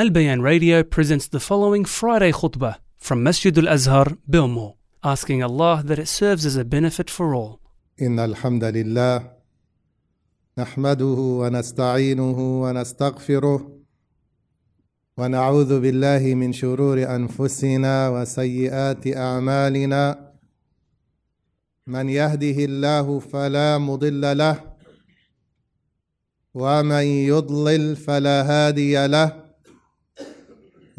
Al Bayan Radio presents the following Friday khutbah from Masjid Al Azhar, Bilmo, asking Allah that it serves as a benefit for all. إن الحمد لله نحمده ونستعينه ونستغفره ونعوذ بالله من شرور أنفسنا وسيئات أعمالنا من يهده الله فلا مضل له ومن يضلل فلا هادي له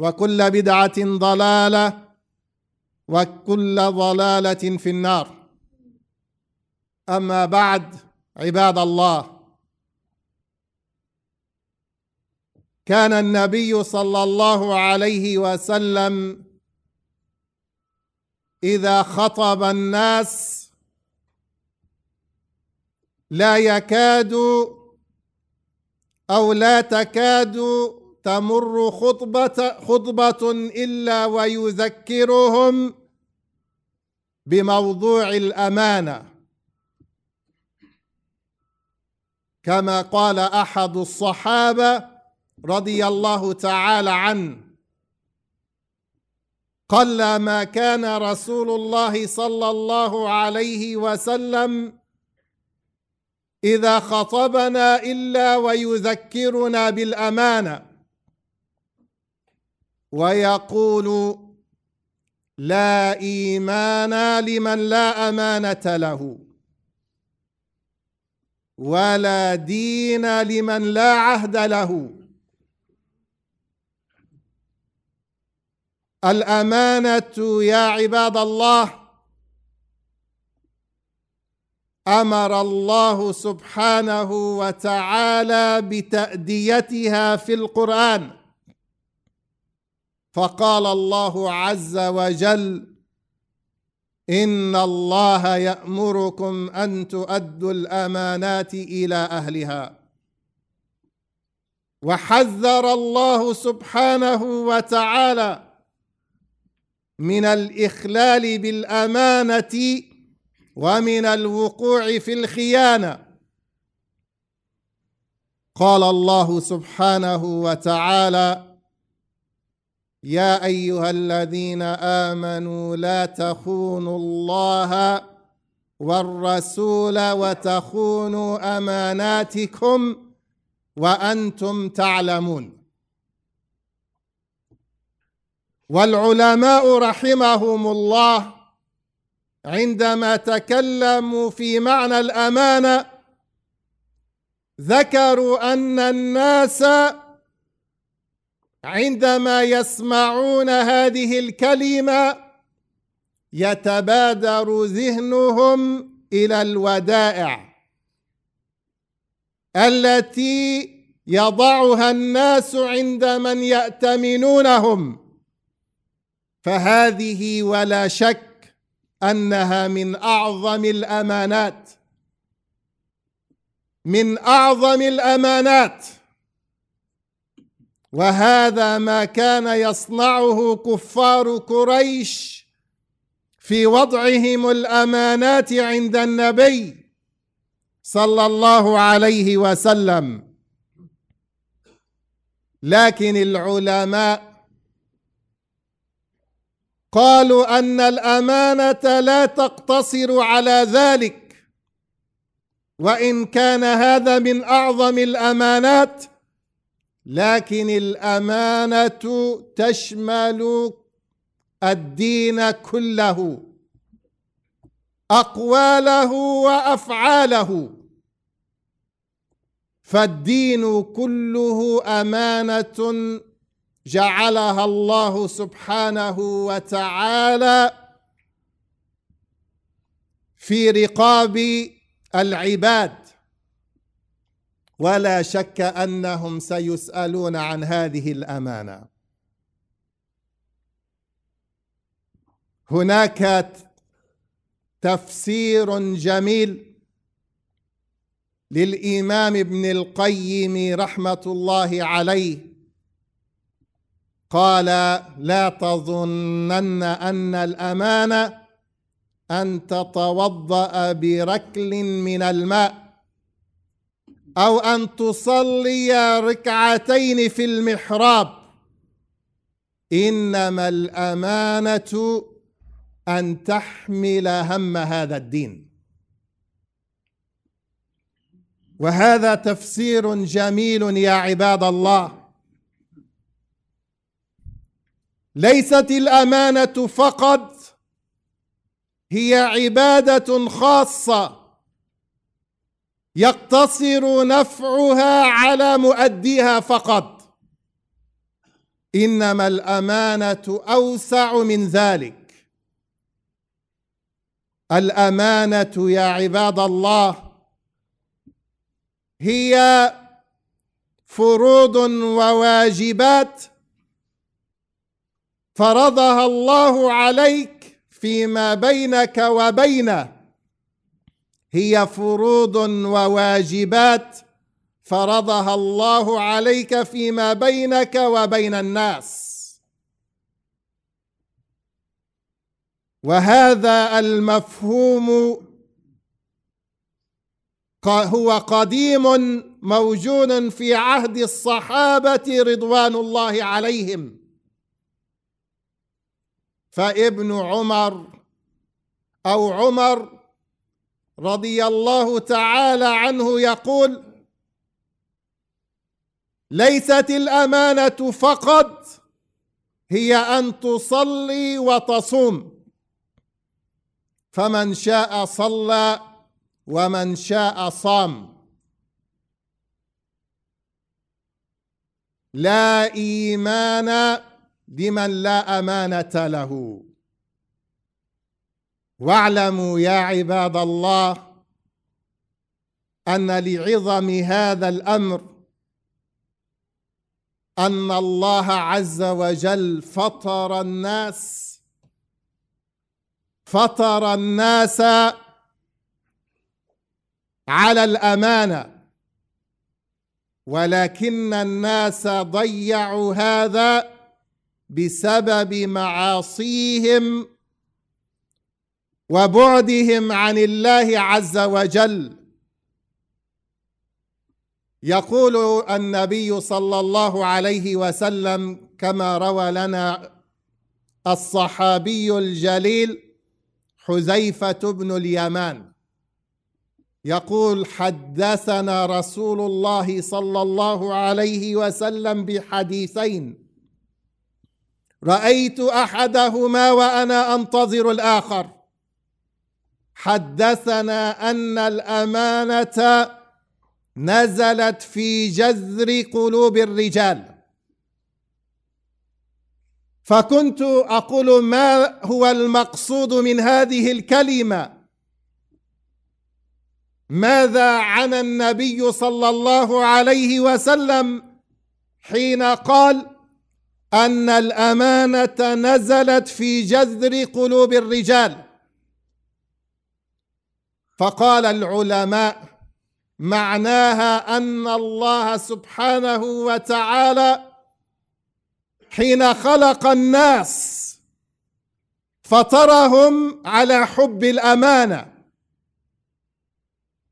وكل بدعة ضلالة وكل ضلالة في النار. أما بعد عباد الله كان النبي صلى الله عليه وسلم إذا خطب الناس لا يكاد أو لا تكاد تمر خطبة خطبة إلا ويذكرهم بموضوع الأمانة. كما قال أحد الصحابة رضي الله تعالى عنه قل ما كان رسول الله صلى الله عليه وسلم إذا خطبنا إلا ويذكرنا بالأمانة. ويقول لا إيمان لمن لا أمانة له ولا دين لمن لا عهد له. الأمانة يا عباد الله أمر الله سبحانه وتعالى بتأديتها في القرآن. فقال الله عز وجل إن الله يأمركم أن تؤدوا الأمانات إلى أهلها. وحذر الله سبحانه وتعالى من الإخلال بالأمانة ومن الوقوع في الخيانة. قال الله سبحانه وتعالى يا أيها الذين آمنوا لا تخونوا الله والرسول وتخونوا أماناتكم وأنتم تعلمون. والعلماء رحمهم الله عندما تكلموا في معنى الأمانة ذكروا أن الناس عندما يسمعون هذه الكلمة يتبادر ذهنهم إلى الودائع التي يضعها الناس عند من يأتمنونهم. فهذه ولا شك أنها من أعظم الأمانات من أعظم الأمانات. وهذا ما كان يصنعه كفار قريش في وضعهم الأمانات عند النبي صلى الله عليه وسلم. لكن العلماء قالوا أن الأمانة لا تقتصر على ذلك وإن كان هذا من أعظم الأمانات لكن الأمانة تشمل الدين كله أقواله وأفعاله. فالدين كله أمانة جعلها الله سبحانه وتعالى في رقاب العباد. ولا شك أنهم سيسألون عن هذه الأمانة. هناك تفسير جميل للإمام ابن القيم رحمة الله عليه. قال لا تظنن أن الأمانة أن تتوضأ بركل من الماء أو أن تصلي ركعتين في المحراب. إنما الأمانة أن تحمل هم هذا الدين. وهذا تفسير جميل يا عباد الله. ليست الأمانة فقط هي عبادة خاصة. يقتصر نفعها على مؤديها فقط. إنما الأمانة أوسع من ذلك. الأمانة يا عباد الله هي فروض وواجبات فرضها الله عليك فيما بينك وبينه. هي فروض وواجبات فرضها الله عليك فيما بينك وبين الناس. وهذا المفهوم هو قديم موجود في عهد الصحابة رضوان الله عليهم. فابن عمر أو عمر رضي الله تعالى عنه يقول ليست الأمانة فقط هي أن تصلي وتصوم. فمن شاء صلى ومن شاء صام. لا إيمان لمن لا أمانة له. واعلموا يا عباد الله أن لعظم هذا الأمر أن الله عز وجل فطر الناس فطر الناس على الأمانة. ولكن الناس ضيعوا هذا بسبب معاصيهم وبعدهم عن الله عز وجل. يقول النبي صلى الله عليه وسلم كما روى لنا الصحابي الجليل حذيفة بن اليمان. يقول حدثنا رسول الله صلى الله عليه وسلم بحديثين. رأيت أحدهما وأنا أنتظر الآخر. حدثنا أن الأمانة نزلت في جذر قلوب الرجال. فكنت أقول ما هو المقصود من هذه الكلمة؟ ماذا عن النبي صلى الله عليه وسلم حين قال أن الأمانة نزلت في جذر قلوب الرجال؟ فقال العلماء معناها أن الله سبحانه وتعالى حين خلق الناس فطرهم على حب الأمانة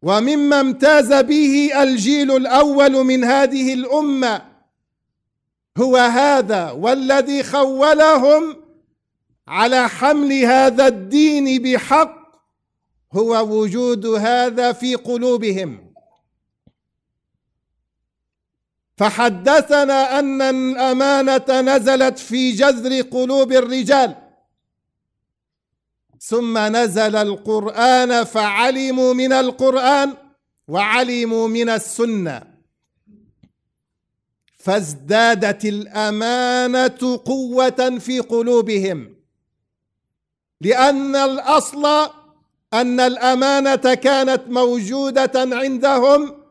ومما امتاز به الجيل الأول من هذه الأمة هو هذا والذي خولهم على حمل هذا الدين بحق هو وجود هذا في قلوبهم. فحدثنا أن الأمانة نزلت في جذر قلوب الرجال. ثم نزل القرآن فعلموا من القرآن وعلموا من السنة. فازدادت الأمانة قوة في قلوبهم. لأن الأصل أن الأمانة كانت موجودة عندهم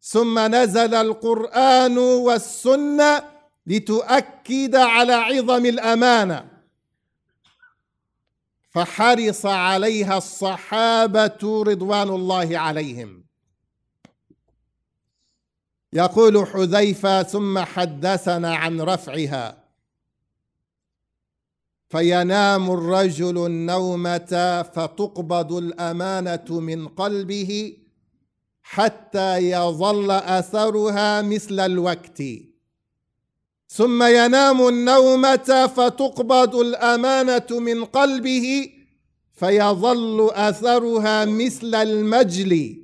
ثم نزل القرآن والسنة لتؤكد على عظم الأمانة. فحرص عليها الصحابة رضوان الله عليهم. يقول حذيفة ثم حدثنا عن رفعها. فينام الرجل النومة فتقبض الأمانة من قلبه حتى يظل أثرها مثل الوقت. ثم ينام النومة فتقبض الأمانة من قلبه فيظل أثرها مثل المجل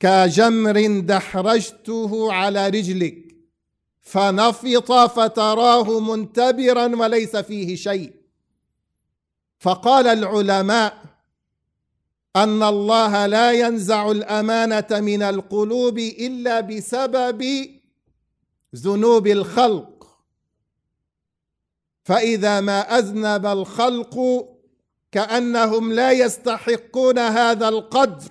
كجمر دحرجته على رجلك. فنفط فتراه منتبرا وليس فيه شيء. فقال العلماء أن الله لا ينزع الأمانة من القلوب إلا بسبب ذنوب الخلق. فإذا ما أذنب الخلق كأنهم لا يستحقون هذا القدر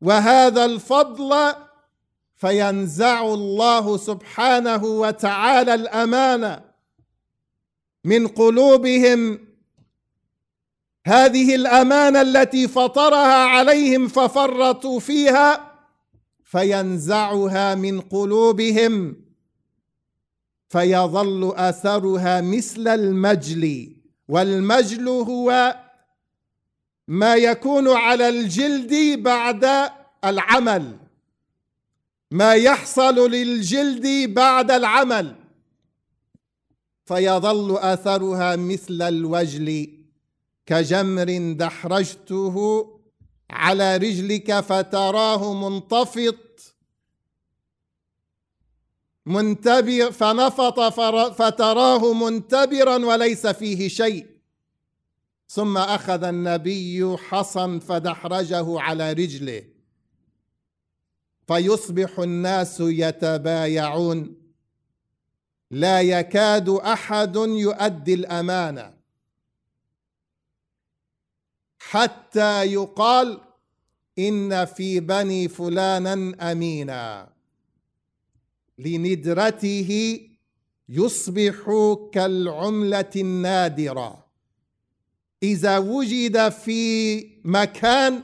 وهذا الفضل فينزع الله سبحانه وتعالى الأمانة من قلوبهم. هذه الأمانة التي فطرها عليهم ففرطوا فيها فينزعها من قلوبهم فيظل أثرها مثل المجل. والمجل هو ما يكون على الجلد بعد العمل. ما يحصل للجلد بعد العمل. فيظل اثرها مثل الوجل كجمر دحرجته على رجلك فتراه منتفض منتبر فنفط فتراه منتبرا وليس فيه شيء. ثم أخذ النبي حصا فدحرجه على رجله. فيصبح الناس يتبايعون. لا يكاد أحد يؤدي الأمانة. حتى يقال إن في بني فلانا أمينا. لندرته يصبح كالعملة النادرة. إذا وجد في مكان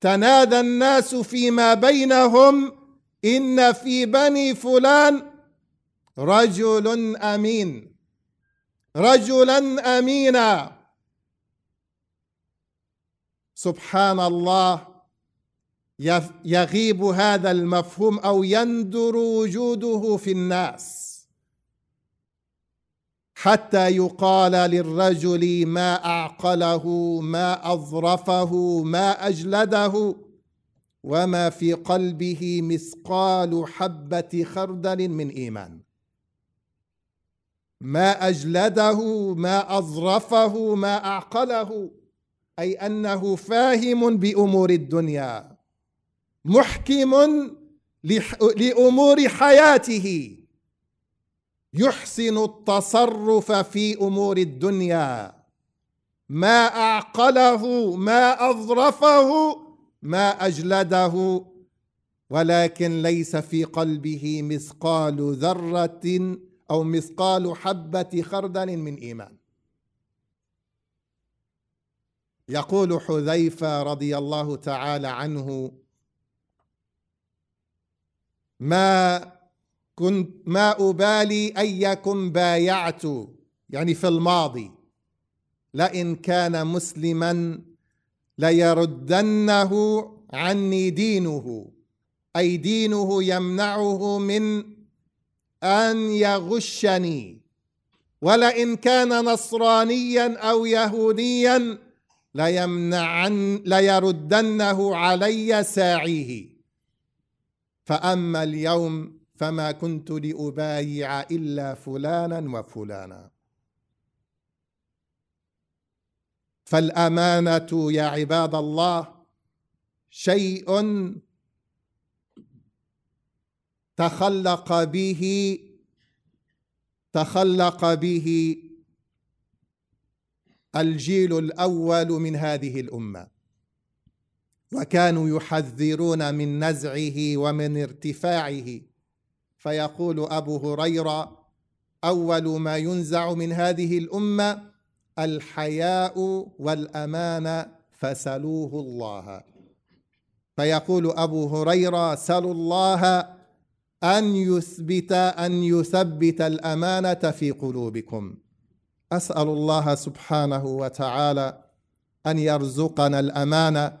تنادى الناس فيما بينهم إن في بني فلان رجل أمين. رجلا أمينا. سبحان الله يغيب هذا المفهوم أو يندر وجوده في الناس. حتى يقال للرجل ما أعقله ما أظرفه ما أجلده. وما في قلبه مثقال حبة خردل من إيمان. ما أجلده ما أظرفه ما أعقله. أي أنه فاهم بأمور الدنيا محكم لأمور حياته. يحسن التصرف في أمور الدنيا. ما أعقله ما أظرفه ما أجلده. ولكن ليس في قلبه مثقال ذرة أو مثقال حبة خردل من إيمان. يقول حذيفة رضي الله تعالى عنه ما كنت ما أبالي أيكم بايعت يعني في الماضي. لئن كان مسلما ليردنه عني دينه أي دينه يمنعه من أن يغشني. ولئن كان نصرانيا أو يهوديا ليمنعن ليردنه علي ساعيه. فأما اليوم فما كنت لأبايع إلا فلانا وفلانا. فالأمانة يا عباد الله شيء تخلق به تخلق به الجيل الأول من هذه الأمة. وكانوا يحذرون من نزعه ومن ارتفاعه. فيقول أبو هريرة أول ما ينزع من هذه الأمة الحياء والأمان فسلوه الله. فيقول أبو هريرة سلوا الله أن يثبت أن يثبت الأمانة في قلوبكم. أسأل الله سبحانه وتعالى أن يرزقنا الامانه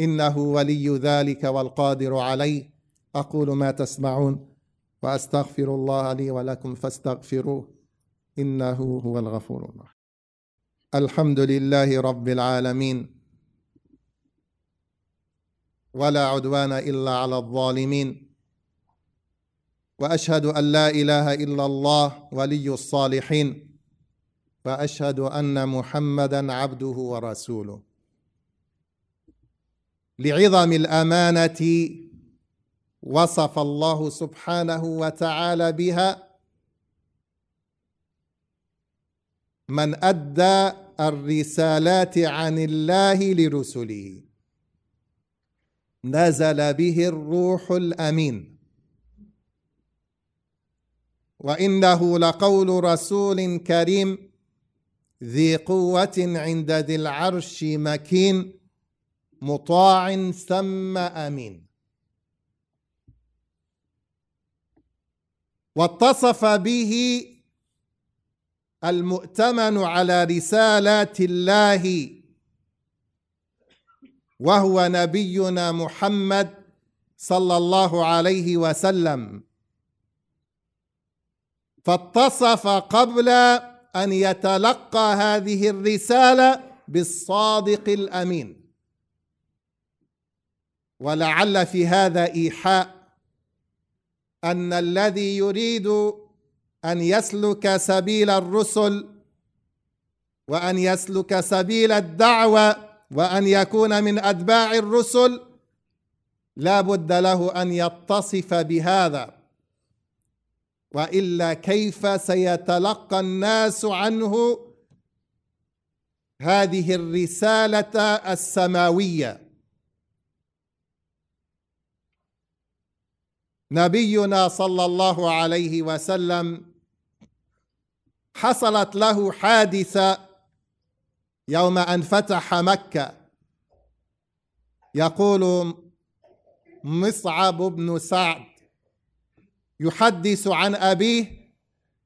إنه ولي ذلك والقادر عليه. أقول ما تسمعون. وأستغفر الله لي ولكم فاستغفروه إنه هو الغفور الرحيم. الحمد لله رب العالمين. ولا عدوان إلا على الظالمين. وأشهد أن لا إله إلا الله ولي الصالحين. وأشهد أن محمدا عبده ورسوله. لعظم الأمانة وصف الله سبحانه وتعالى بها. من أدى الرسالات عن الله لرسله. نزل به الروح الأمين. وإنه لقول رسول كريم ذي قوة عند ذي العرش مكين مطاع ثم أمين. واتصف به المؤتمن على رسالات الله وهو نبينا محمد صلى الله عليه وسلم. فاتصف قبل أن يتلقى هذه الرسالة بالصادق الأمين. ولعل في هذا إيحاء أن الذي يريد أن يسلك سبيل الرسل وأن يسلك سبيل الدعوة وأن يكون من أتباع الرسل لا بد له أن يتصف بهذا. وإلا كيف سيتلقى الناس عنه؟ هذه الرسالة السماوية. نبينا صلى الله عليه وسلم حصلت له حادثة يوم أن فتح مكة. يقول مصعب بن سعد يحدث عن أبيه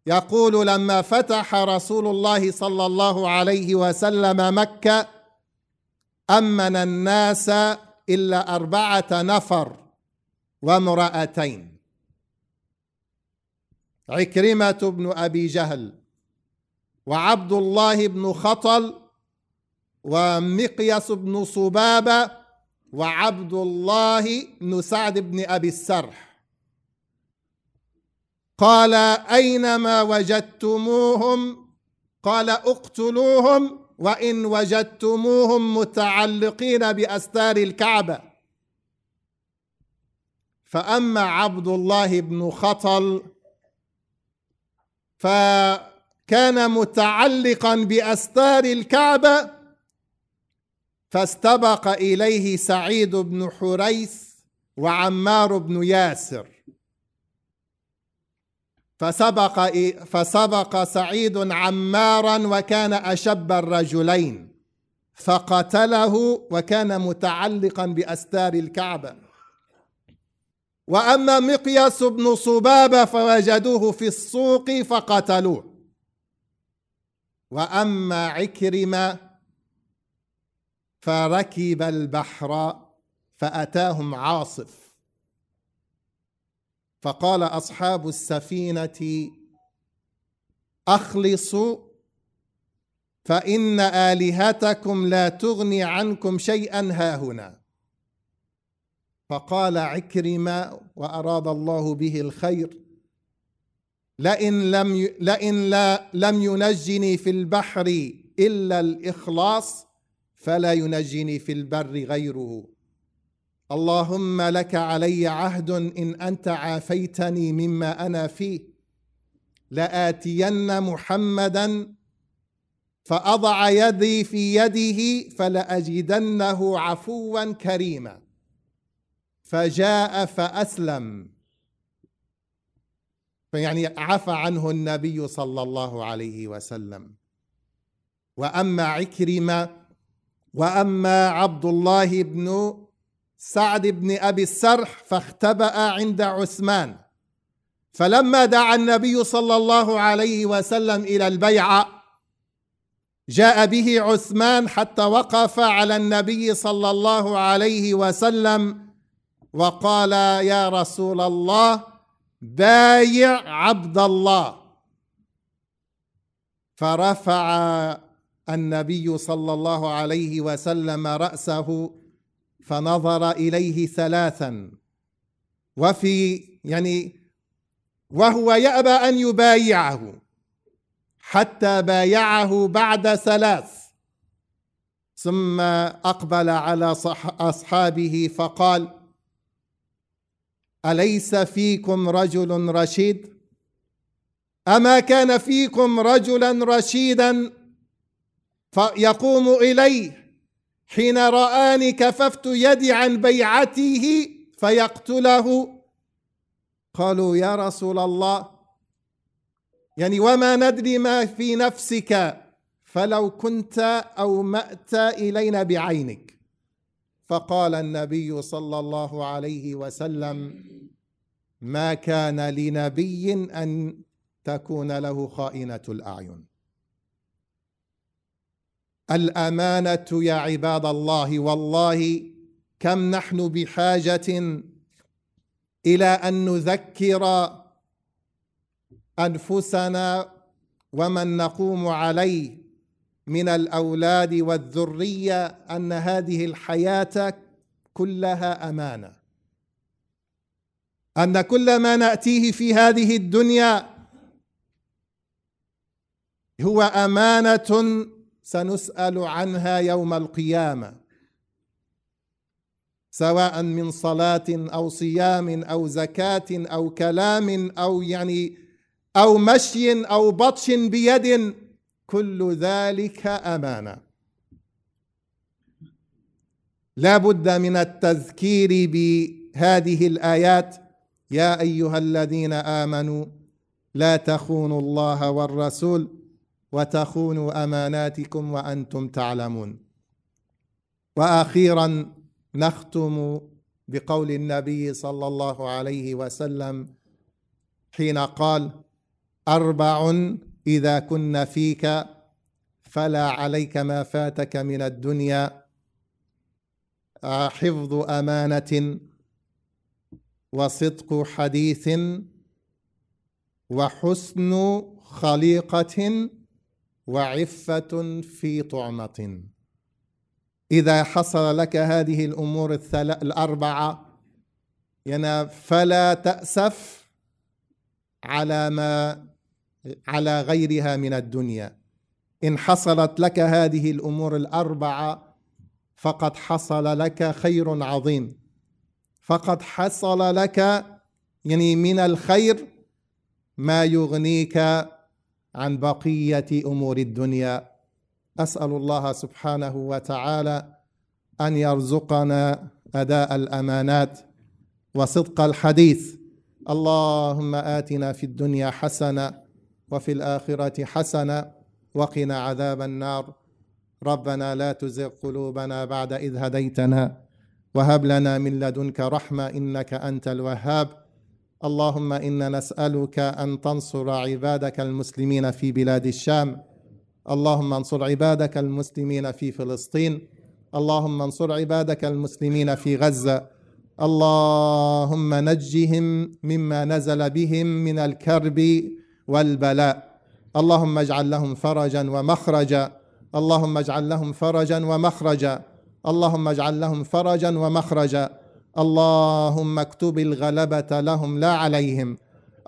يقول لما فتح رسول الله صلى الله عليه وسلم مكة أمن الناس إلا أربعة نفر. وامرأتين. عكرمة بن أبي جهل وعبد الله بن خطل ومقيس بن صبابة وعبد الله بن سعد بن أبي السرح. قال أينما وجدتموهم؟ قال اقتلوهم وإن وجدتموهم متعلقين بأستار الكعبة. فأما عبد الله بن خطل فكان متعلقا بأستار الكعبة فاستبق إليه سعيد بن حريث وعمار بن ياسر. فسبق فسبق سعيد عمارا وكان أشب الرجلين فقتله وكان متعلقا بأستار الكعبة. وأما مقياس بن صبابة فوجدوه في السوق فقتلوه. وأما عكرمة فركب البحر فأتاهم عاصف. فقال أصحاب السفينة أخلصوا فإن آلهتكم لا تغني عنكم شيئا هاهنا فقال عكرمة وأراد الله به الخير. لئن لم. لئن لا لم ينجني في البحر إلا الإخلاص فلا ينجني في البر غيره. اللهم لك علي عهد إن أنت عافيتني مما أنا فيه. لآتين محمدا فأضع يدي في يده فلأجدنه عفوا كريما. فجاء فأسلم. فيعني عفى عنه النبي صلى الله عليه وسلم. وأما عكرمة وأما عبد الله بن سعد بن أبي السرح فاختبأ عند عثمان. فلما دعا النبي صلى الله عليه وسلم إلى البيعه جاء به عثمان حتى وقف على النبي صلى الله عليه وسلم وقال يا رسول الله بايع عبد الله. فرفع النبي صلى الله عليه وسلم رأسه فنظر إليه ثلاثا. وفي يعني وهو يأبى أن يبايعه حتى بايعه بعد ثلاث. ثم أقبل على أصحابه فقال أليس فيكم رجل رشيد؟ أما كان فيكم رجلا رشيدا فيقوم إليه حين رآني كففت يدي عن بيعته فيقتله. قالوا يا رسول الله يعني وما ندري ما في نفسك فلو كنت أومأت إلينا بعينك. فقال النبي صلى الله عليه وسلم ما كان لنبي أن تكون له خائنة الأعين. الأمانة يا عباد الله والله كم نحن بحاجة إلى أن نذكر أنفسنا ومن نقوم عليه من الأولاد والذرية أن هذه الحياة كلها أمانة. أن كل ما نأتيه في هذه الدنيا هو أمانة سنسأل عنها يوم القيامة. سواء من صلاة أو صيام أو زكاة أو كلام أو يعني أو مشي أو بطش بيد كل ذلك أمانة. لا بد من التذكير بهذه الآيات. يا أيها الذين آمنوا لا تخونوا الله والرسول وتخونوا أماناتكم وأنتم تعلمون. وأخيرا نختم بقول النبي صلى الله عليه وسلم حين قال أربع إذا كن فيك فلا عليك ما فاتك من الدنيا. حفظ أمانة وصدق حديث وحسن خليقة وعفة في طعمة. إذا حصل لك هذه الأمور الأربعة يعني فلا تأسف على ما على غيرها من الدنيا. إن حصلت لك هذه الأمور الأربعة فقد حصل لك خير عظيم. فقد حصل لك يعني من الخير ما يغنيك عن بقية أمور الدنيا. أسأل الله سبحانه وتعالى أن يرزقنا أداء الأمانات وصدق الحديث. اللهم آتنا في الدنيا حسنة وفي الآخرة حسنة وقنا عذاب النار. ربنا لا تزغ قلوبنا بعد إذ هديتنا وهب لنا من لدنك رحمة إنك أنت الوهاب. اللهم إنا نسألك أن تنصر عبادك المسلمين في بلاد الشام. اللهم انصر عبادك المسلمين في فلسطين. اللهم انصر عبادك المسلمين في غزة. اللهم نجهم مما نزل بهم من الكرب والبلاء. اللهم اجعل لهم فرجا ومخرجا. اللهم اجعل لهم فرجا ومخرجا. اللهم اجعل لهم فرجا ومخرجا. اللهم اكتب الغلبة لهم لا عليهم.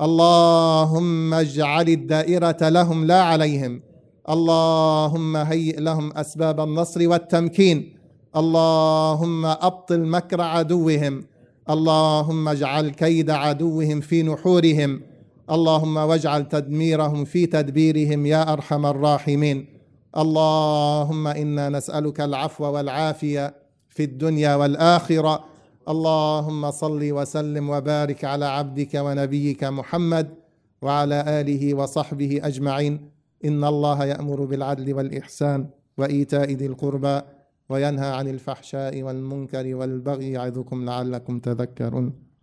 اللهم اجعل الدائرة لهم لا عليهم. اللهم هيئ لهم أسباب النصر والتمكين. اللهم أبطل مكر عدوهم. اللهم اجعل كيد عدوهم في نحورهم. اللهم واجعل تدميرهم في تدبيرهم يا أرحم الراحمين. اللهم إنا نسألك العفو والعافية في الدنيا والآخرة. اللهم صل وسلم وبارك على عبدك ونبيك محمد وعلى آله وصحبه أجمعين. إن الله يأمر بالعدل والإحسان وإيتاء ذي القربى وينهى عن الفحشاء والمنكر والبغي يعظكم لعلكم تذكرون.